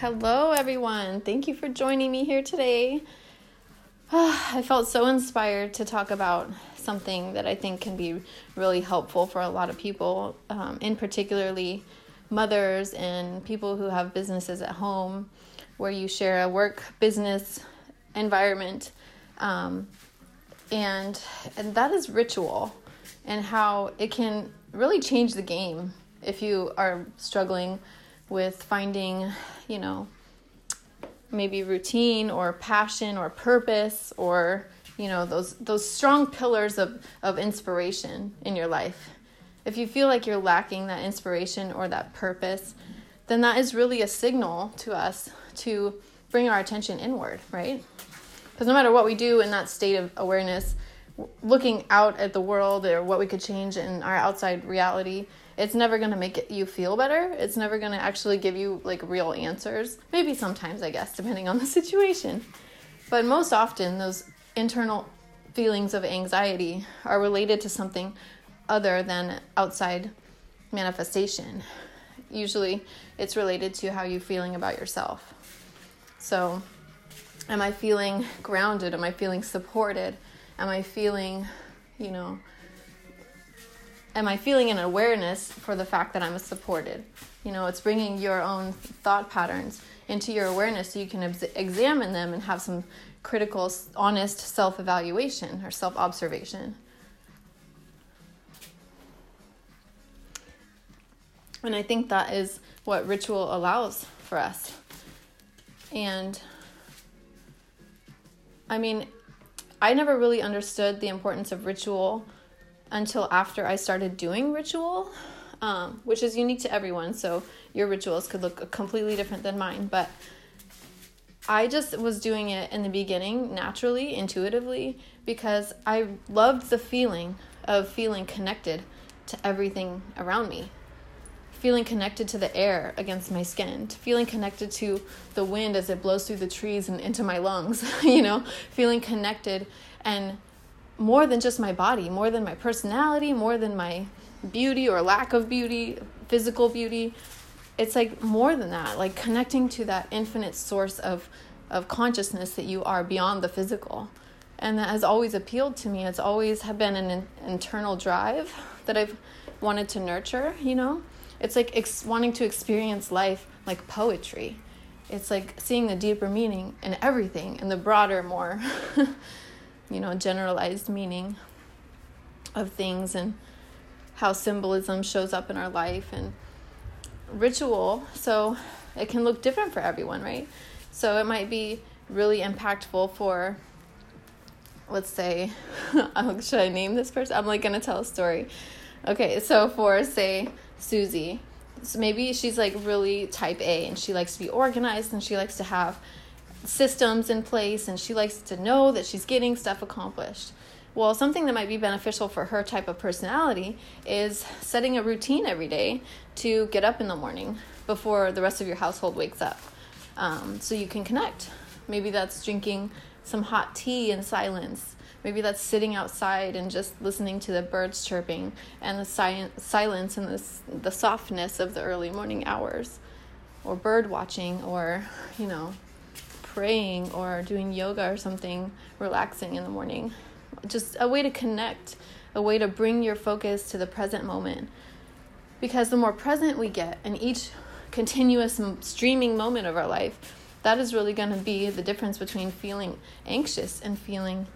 Hello, everyone. Thank you for joining me here today. I felt so inspired to talk about something that I think can be really helpful for a lot of people, um, in particularly mothers and people who have businesses at home where you share a work business environment. Um, and, and that is ritual and how it can really change the game if you are struggling with finding, you know, maybe routine or passion or purpose or you know those those strong pillars of of inspiration in your life. If you feel like you're lacking that inspiration or that purpose then that is really a signal to us to bring our attention inward right? Because no matter what we do in that state of awareness looking out at the world or what we could change in our outside reality it's never going to make you feel better. It's never going to actually give you like real answers. Maybe sometimes, I guess, depending on the situation. But most often, those internal feelings of anxiety are related to something other than outside manifestation. Usually, it's related to how you're feeling about yourself. So, am I feeling grounded? Am I feeling supported? Am I feeling, you know, am I feeling an awareness for the fact that I'm supported? You know, it's bringing your own thought patterns into your awareness so you can ex- examine them and have some critical, honest self evaluation or self observation. And I think that is what ritual allows for us. And I mean, I never really understood the importance of ritual until after I started doing ritual, um, which is unique to everyone. So your rituals could look completely different than mine. But I just was doing it in the beginning naturally, intuitively, because I loved the feeling of feeling connected to everything around me. Feeling connected to the air against my skin, to feeling connected to the wind as it blows through the trees and into my lungs, you know, feeling connected and more than just my body, more than my personality, more than my beauty or lack of beauty, physical beauty. It's like more than that, like connecting to that infinite source of of consciousness that you are beyond the physical. And that has always appealed to me. It's always have been an internal drive that I've wanted to nurture, you know? It's like ex- wanting to experience life like poetry. It's like seeing the deeper meaning in everything and the broader, more you know, generalized meaning of things and how symbolism shows up in our life and ritual. So it can look different for everyone, right? So it might be really impactful for, let's say, oh, should I name this person? I'm like going to tell a story. Okay, so for, say, Susie, so maybe she's like really type A and she likes to be organized and she likes to have systems in place and she likes to know that she's getting stuff accomplished. Well, something that might be beneficial for her type of personality is setting a routine every day to get up in the morning before the rest of your household wakes up um, so you can connect. Maybe that's drinking some hot tea in silence. Maybe that's sitting outside and just listening to the birds chirping and the si- silence and the, the softness of the early morning hours. Or bird watching, or, you know, praying or doing yoga or something relaxing in the morning. Just a way to connect, a way to bring your focus to the present moment. Because the more present we get in each continuous streaming moment of our life, that is really going to be the difference between feeling anxious and feeling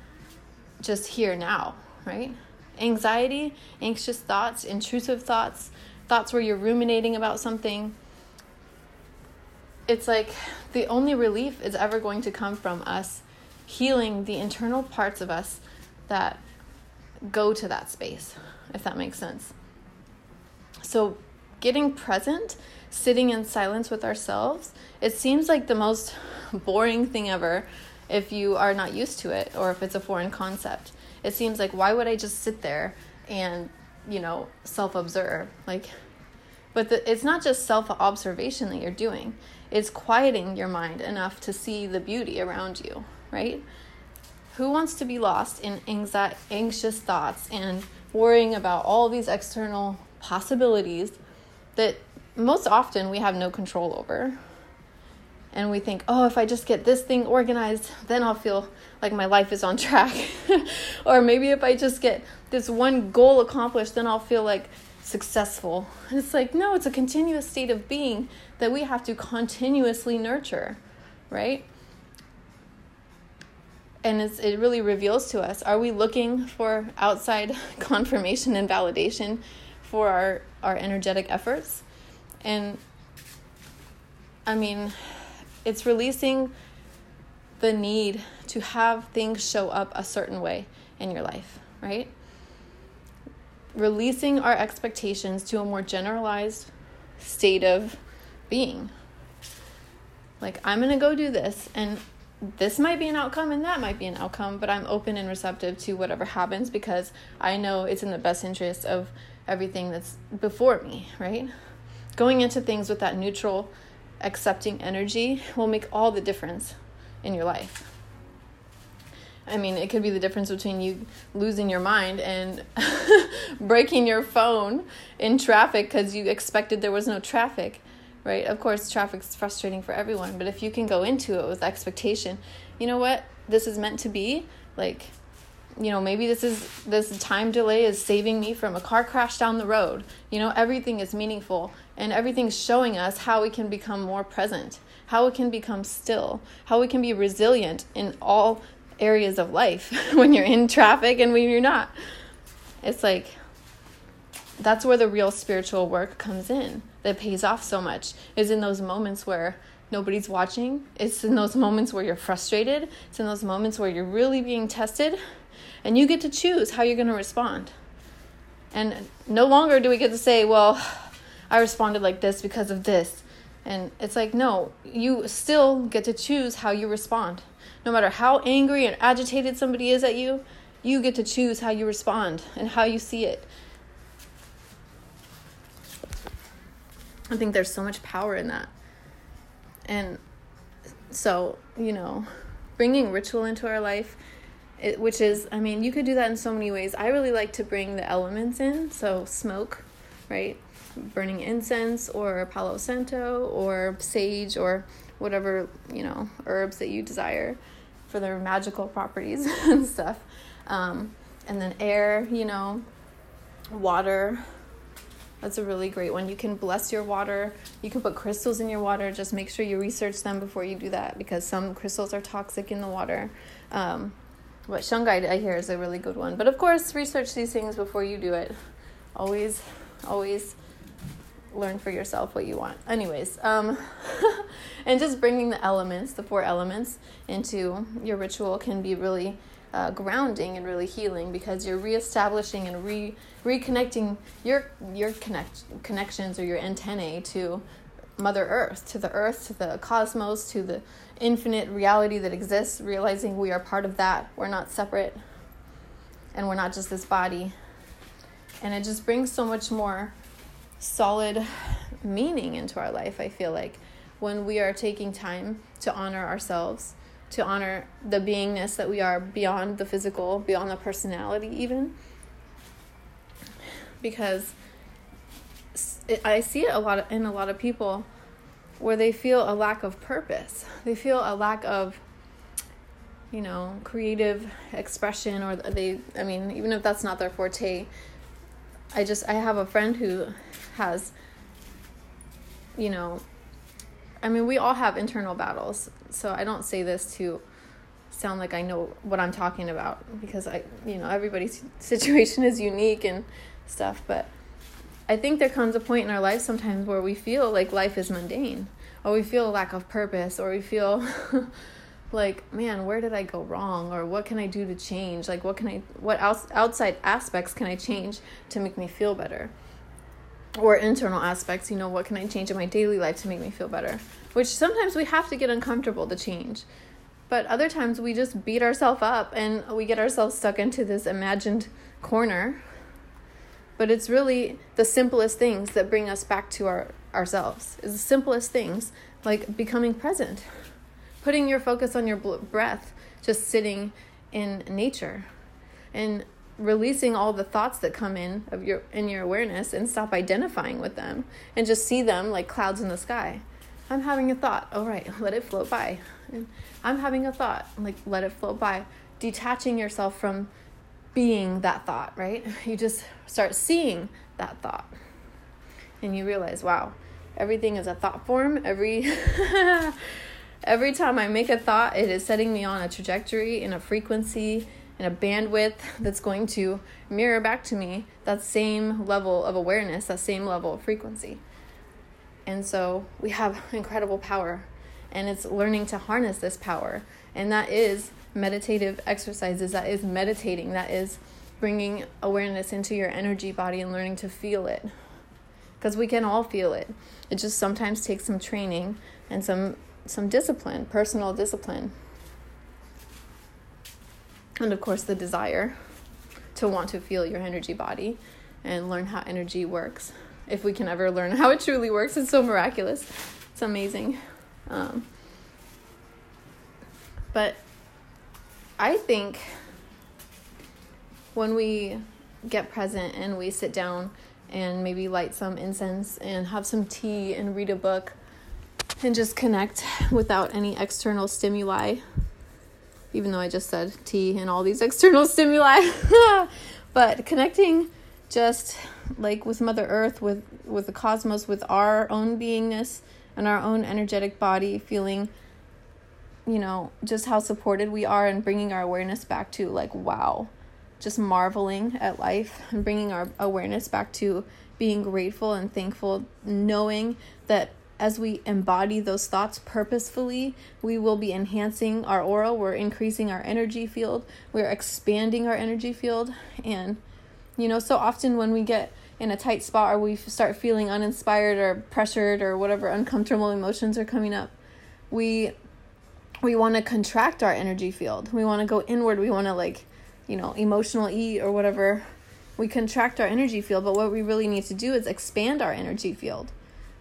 just here now, right? Anxiety, anxious thoughts, intrusive thoughts, thoughts where you're ruminating about something, it's like the only relief is ever going to come from us healing the internal parts of us that go to that space, if that makes sense. So, getting present, sitting in silence with ourselves, it seems like the most boring thing ever if you are not used to it or if it's a foreign concept. It seems like, why would I just sit there and, you know, self observe? Like, but the, it's not just self observation that you're doing, it's quieting your mind enough to see the beauty around you, right? Who wants to be lost in anxi- anxious thoughts and worrying about all these external possibilities that most often we have no control over? and we think, oh, if I just get this thing organized, then I'll feel like my life is on track. or maybe if I just get this one goal accomplished, then I'll feel like successful. And it's like, no, it's a continuous state of being that we have to continuously nurture, right? And it's, it really reveals to us are we looking for outside confirmation and validation for our, our energetic efforts? And I mean, it's releasing the need to have things show up a certain way in your life, right? Releasing our expectations to a more generalized state of being. Like, I'm going to go do this, and this might be an outcome and that might be an outcome, but I'm open and receptive to whatever happens because I know it's in the best interest of everything that's before me, right? Going into things with that neutral accepting energy will make all the difference in your life. I mean, it could be the difference between you losing your mind and breaking your phone in traffic because you expected there was no traffic, right? Of course, traffic's frustrating for everyone, but if you can go into it with expectation, you know what? This is meant to be. Like, you know, maybe this is this time delay is saving me from a car crash down the road. You know, everything is meaningful and everything's showing us how we can become more present, how we can become still, how we can be resilient in all areas of life when you're in traffic and when you're not. It's like that's where the real spiritual work comes in that pays off so much is in those moments where nobody's watching. It's in those moments where you're frustrated. It's in those moments where you're really being tested and you get to choose how you're going to respond. And no longer do we get to say, well, I responded like this because of this. And it's like, no, you still get to choose how you respond. No matter how angry and agitated somebody is at you, you get to choose how you respond and how you see it. I think there's so much power in that. And so, you know, bringing ritual into our life, it, which is, I mean, you could do that in so many ways. I really like to bring the elements in, so smoke, right? burning incense or Palo Santo or sage or whatever, you know, herbs that you desire for their magical properties and stuff. Um, and then air, you know, water. That's a really great one. You can bless your water. You can put crystals in your water. Just make sure you research them before you do that because some crystals are toxic in the water. Um, but shungite, I hear, is a really good one. But of course, research these things before you do it. Always, always learn for yourself what you want. Anyways, um, and just bringing the elements, the four elements, into your ritual can be really uh, grounding and really healing because you're reestablishing and re reconnecting your your connect connections or your antennae to Mother Earth, to the Earth, to the cosmos, to the infinite reality that exists. Realizing we are part of that. We're not separate, and we're not just this body. And it just brings so much more solid meaning into our life, I feel like, when we are taking time to honor ourselves, to honor the beingness that we are beyond the physical, beyond the personality, even. Because I see it a lot in a lot of people where they feel a lack of purpose. They feel a lack of you know, creative expression or they I mean, even if that's not their forte, I just I have a friend who has you know I mean we all have internal battles. So I don't say this to sound like I know what I'm talking about because I you know everybody's situation is unique and stuff, but I think there comes a point in our life sometimes where we feel like life is mundane or we feel a lack of purpose or we feel like man where did i go wrong or what can i do to change like what can i what else outside aspects can i change to make me feel better or internal aspects you know what can i change in my daily life to make me feel better? Which sometimes we have to get uncomfortable to change. But other times we just beat ourselves up and we get ourselves stuck into this imagined corner. But it's really the simplest things that bring us back to our ourselves. Is the simplest things like becoming present. Putting your focus on your breath, just sitting in nature. And releasing all the thoughts that come in of your in your awareness and stop identifying with them and just see them like clouds in the sky. I'm having a thought. All right, let it float by. And I'm having a thought. Like, let it float by. Detaching yourself from being that thought, right? You just start seeing that thought. And you realize, wow, everything is a thought form. Every every time I make a thought, it is setting me on a trajectory and a frequency and a bandwidth that's going to mirror back to me that same level of awareness, that same level of frequency. And so we have incredible power, and it's learning to harness this power. And that is meditative exercises, that is meditating, that is bringing awareness into your energy body and learning to feel it. Because we can all feel it. It just sometimes takes some training and some some discipline, personal discipline. And of course the desire to want to feel your energy body and learn how energy works if we can ever learn how it truly works. It's so miraculous. It's amazing. Um, but I think when we get present and we sit down and maybe light some incense and have some tea and read a book and just connect without any external stimuli, even though I just said tea and all these external stimuli, but connecting just like with mother earth with with the cosmos with our own beingness and our own energetic body feeling you know just how supported we are and bringing our awareness back to like wow just marveling at life and bringing our awareness back to being grateful and thankful knowing that as we embody those thoughts purposefully, we will be enhancing our aura. We're increasing our energy field. We're expanding our energy field. And you know, so often when we get in a tight spot or we start feeling uninspired or pressured or whatever uncomfortable emotions are coming up, we we want to contract our energy field. We want to go inward. We want to like, you know, emotional eat or whatever. We contract our energy field, but what we really need to do is expand our energy field.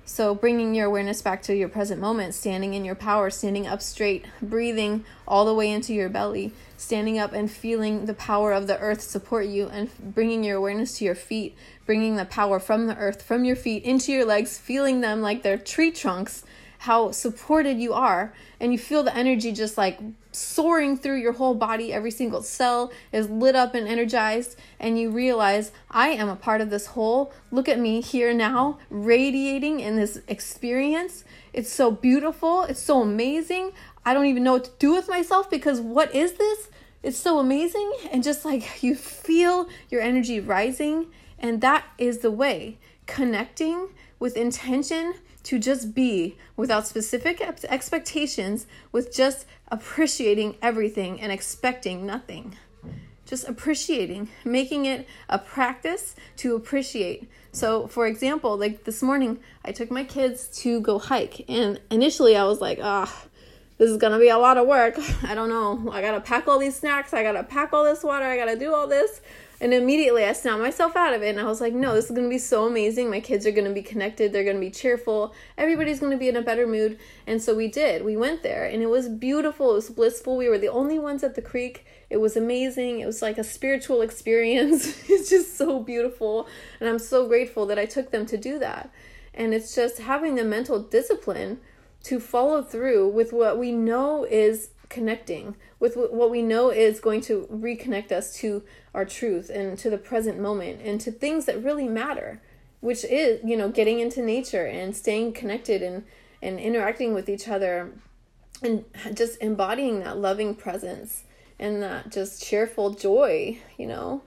So, bringing your awareness back to your present moment, standing in your power, standing up straight, breathing all the way into your belly, standing up and feeling the power of the earth support you, and bringing your awareness to your feet, bringing the power from the earth, from your feet into your legs, feeling them like they're tree trunks, how supported you are, and you feel the energy just like soaring through your whole body. Every single cell is lit up and energized, and you realize, I am a part of this whole. Look at me here now, radiating in this experience. It's so beautiful, it's so amazing. I don't even know what to do with myself because what is this? It's so amazing. And just like you feel your energy rising, and that is the way connecting with intention to just be without specific expectations, with just appreciating everything and expecting nothing. Just appreciating, making it a practice to appreciate. So, for example, like this morning, I took my kids to go hike, and initially I was like, ah, oh, this is gonna be a lot of work. I don't know. I gotta pack all these snacks, I gotta pack all this water, I gotta do all this. And immediately I snapped myself out of it and I was like, no, this is going to be so amazing. My kids are going to be connected. They're going to be cheerful. Everybody's going to be in a better mood. And so we did. We went there and it was beautiful. It was blissful. We were the only ones at the creek. It was amazing. It was like a spiritual experience. it's just so beautiful. And I'm so grateful that I took them to do that. And it's just having the mental discipline to follow through with what we know is connecting with what we know is going to reconnect us to our truth and to the present moment and to things that really matter which is you know getting into nature and staying connected and and interacting with each other and just embodying that loving presence and that just cheerful joy you know?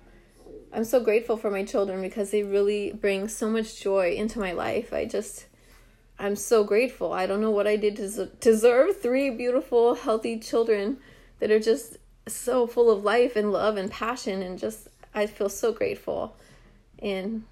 I'm so grateful for my children because they really bring so much joy into my life. I just i'm so grateful i don't know what i did to deserve three beautiful healthy children that are just so full of life and love and passion and just I feel so grateful. And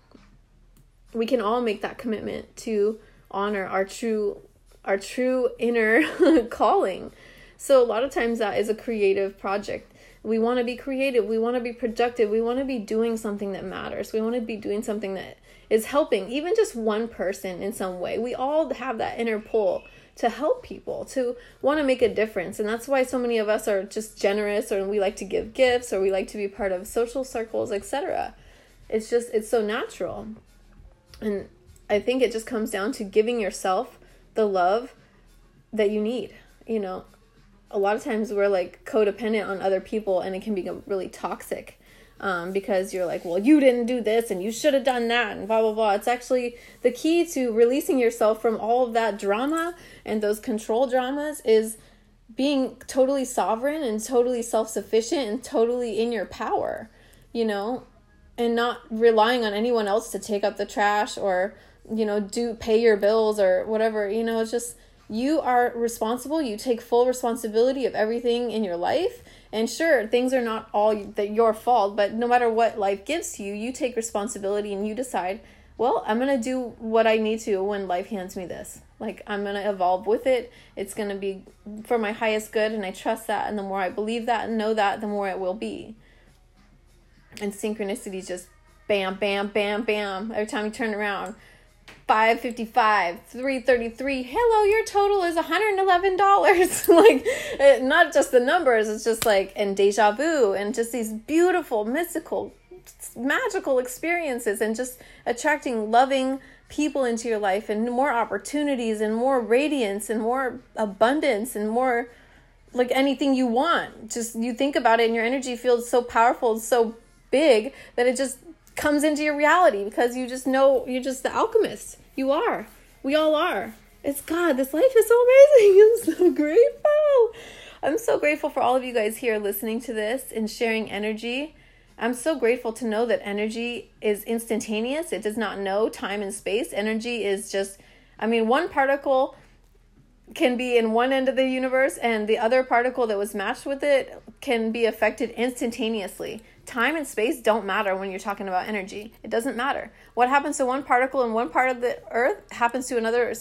we can all make that commitment to honor our true our true inner calling. So a lot of times that is a creative project. We want to be creative, we want to be productive, we want to be doing something that matters. We want to be doing something that is helping even just one person in some way. We all have that inner pull to help people, to want to make a difference. And that's why so many of us are just generous or we like to give gifts or we like to be part of social circles, etc. It's just it's so natural. And I think it just comes down to giving yourself the love that you need. You know, a lot of times we're like codependent on other people and it can become really toxic um, because you're like, well, you didn't do this and you should have done that and blah, blah, blah. It's actually the key to releasing yourself from all of that drama and those control dramas is being totally sovereign and totally self sufficient and totally in your power, you know, and not relying on anyone else to take up the trash or, you know, do pay your bills or whatever. You know, it's just you are responsible. You take full responsibility of everything in your life. And sure, things are not all that your fault, but no matter what life gives to you, you take responsibility and you decide, well, I'm going to do what I need to when life hands me this. Like, I'm going to evolve with it. It's going to be for my highest good, and I trust that. And the more I believe that and know that, the more it will be. And synchronicity just bam, bam, bam, bam. Every time you turn around, 555 333 hello your total is $111 like not just the numbers it's just like and deja vu and just these beautiful mystical magical experiences and just attracting loving people into your life and more opportunities and more radiance and more abundance and more like anything you want. Just you think about it and your energy feels so powerful so big that it just comes into your reality because you just know you're just the alchemist. You are. We all are. It's God. This life is so amazing. I'm so grateful. I'm so grateful for all of you guys here listening to this and sharing energy. I'm so grateful to know that energy is instantaneous. It does not know time and space. Energy is just, I mean, one particle can be in one end of the universe and the other particle that was matched with it can be affected instantaneously time and space don't matter when you're talking about energy. It doesn't matter. What happens to one particle in one part of the earth happens to another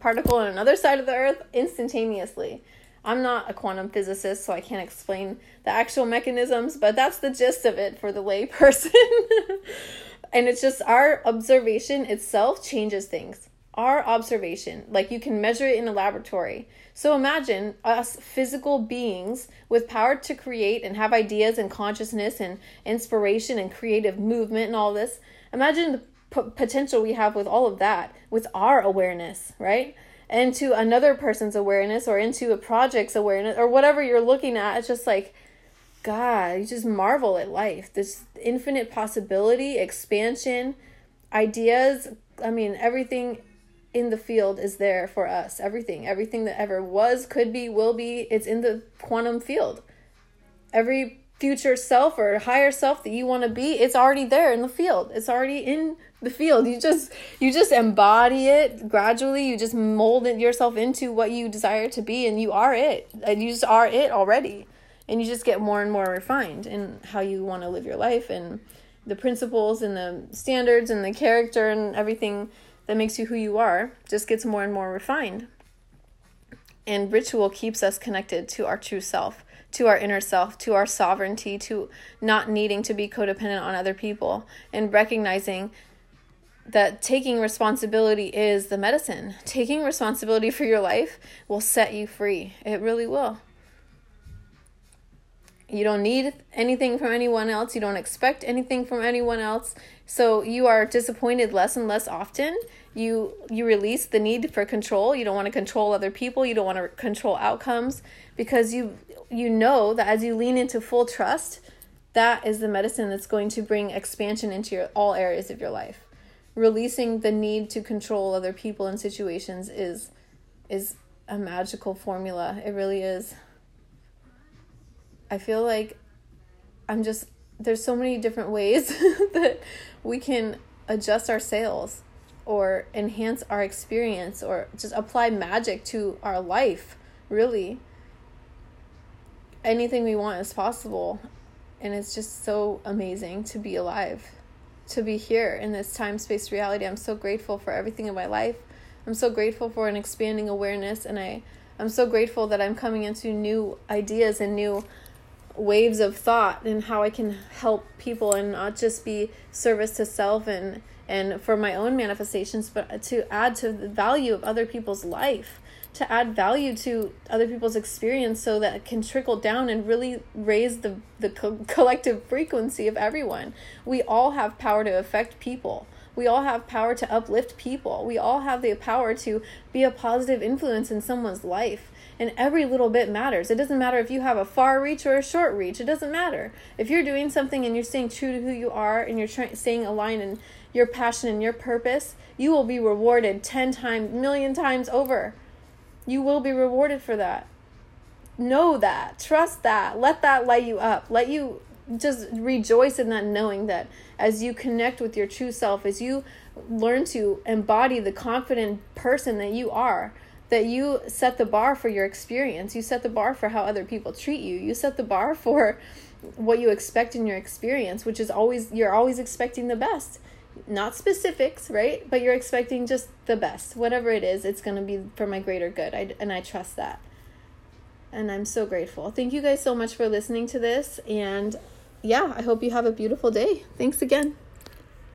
particle on another side of the earth instantaneously. I'm not a quantum physicist, so I can't explain the actual mechanisms, but that's the gist of it for the layperson. and it's just our observation itself changes things. Our observation, like you can measure it in a laboratory. So imagine us physical beings with power to create and have ideas and consciousness and inspiration and creative movement and all this. Imagine the p- potential we have with all of that, with our awareness, right? Into another person's awareness or into a project's awareness or whatever you're looking at. It's just like, God, you just marvel at life. This infinite possibility, expansion, ideas. I mean, everything in the field is there for us. Everything, everything that ever was, could be, will be, it's in the quantum field. Every future self or higher self that you want to be, it's already there in the field. It's already in the field. You just you just embody it gradually. You just mold it yourself into what you desire to be and you are it. And you just are it already. And you just get more and more refined in how you want to live your life and the principles and the standards and the character and everything that makes you who you are just gets more and more refined. And ritual keeps us connected to our true self, to our inner self, to our sovereignty, to not needing to be codependent on other people, and recognizing that taking responsibility is the medicine. Taking responsibility for your life will set you free. It really will. You don't need anything from anyone else. You don't expect anything from anyone else. So you are disappointed less and less often. You you release the need for control. You don't want to control other people. You don't want to control outcomes because you you know that as you lean into full trust, that is the medicine that's going to bring expansion into your, all areas of your life. Releasing the need to control other people and situations is is a magical formula. It really is. I feel like I'm just there's so many different ways that we can adjust our sails or enhance our experience or just apply magic to our life really. Anything we want is possible and it's just so amazing to be alive to be here in this time space reality. I'm so grateful for everything in my life. I'm so grateful for an expanding awareness and i i'm so grateful that i'm coming into new ideas and new waves of thought and how I can help people and not just be service to self and and for my own manifestations but to add to the value of other people's life to add value to other people's experience so that it can trickle down and really raise the the co- collective frequency of everyone we all have power to affect people We all have power to uplift people. We all have the power to be a positive influence in someone's life. And every little bit matters. It doesn't matter if you have a far reach or a short reach. It doesn't matter. If you're doing something and you're staying true to who you are and you're staying aligned in your passion and your purpose, you will be rewarded 10 times, million times over. You will be rewarded for that. Know that. Trust that. Let that light you up. Let you just rejoice in that knowing that as you connect with your true self, as you learn to embody the confident person that you are, that you set the bar for your experience. You set the bar for how other people treat you. You set the bar for what you expect in your experience, which is always, you're always expecting the best. Not specifics, right? But you're expecting just the best. Whatever it is, it's going to be for my greater good. I, and I trust that. And I'm so grateful. Thank you guys so much for listening to this. And yeah, I hope you have a beautiful day. Thanks again.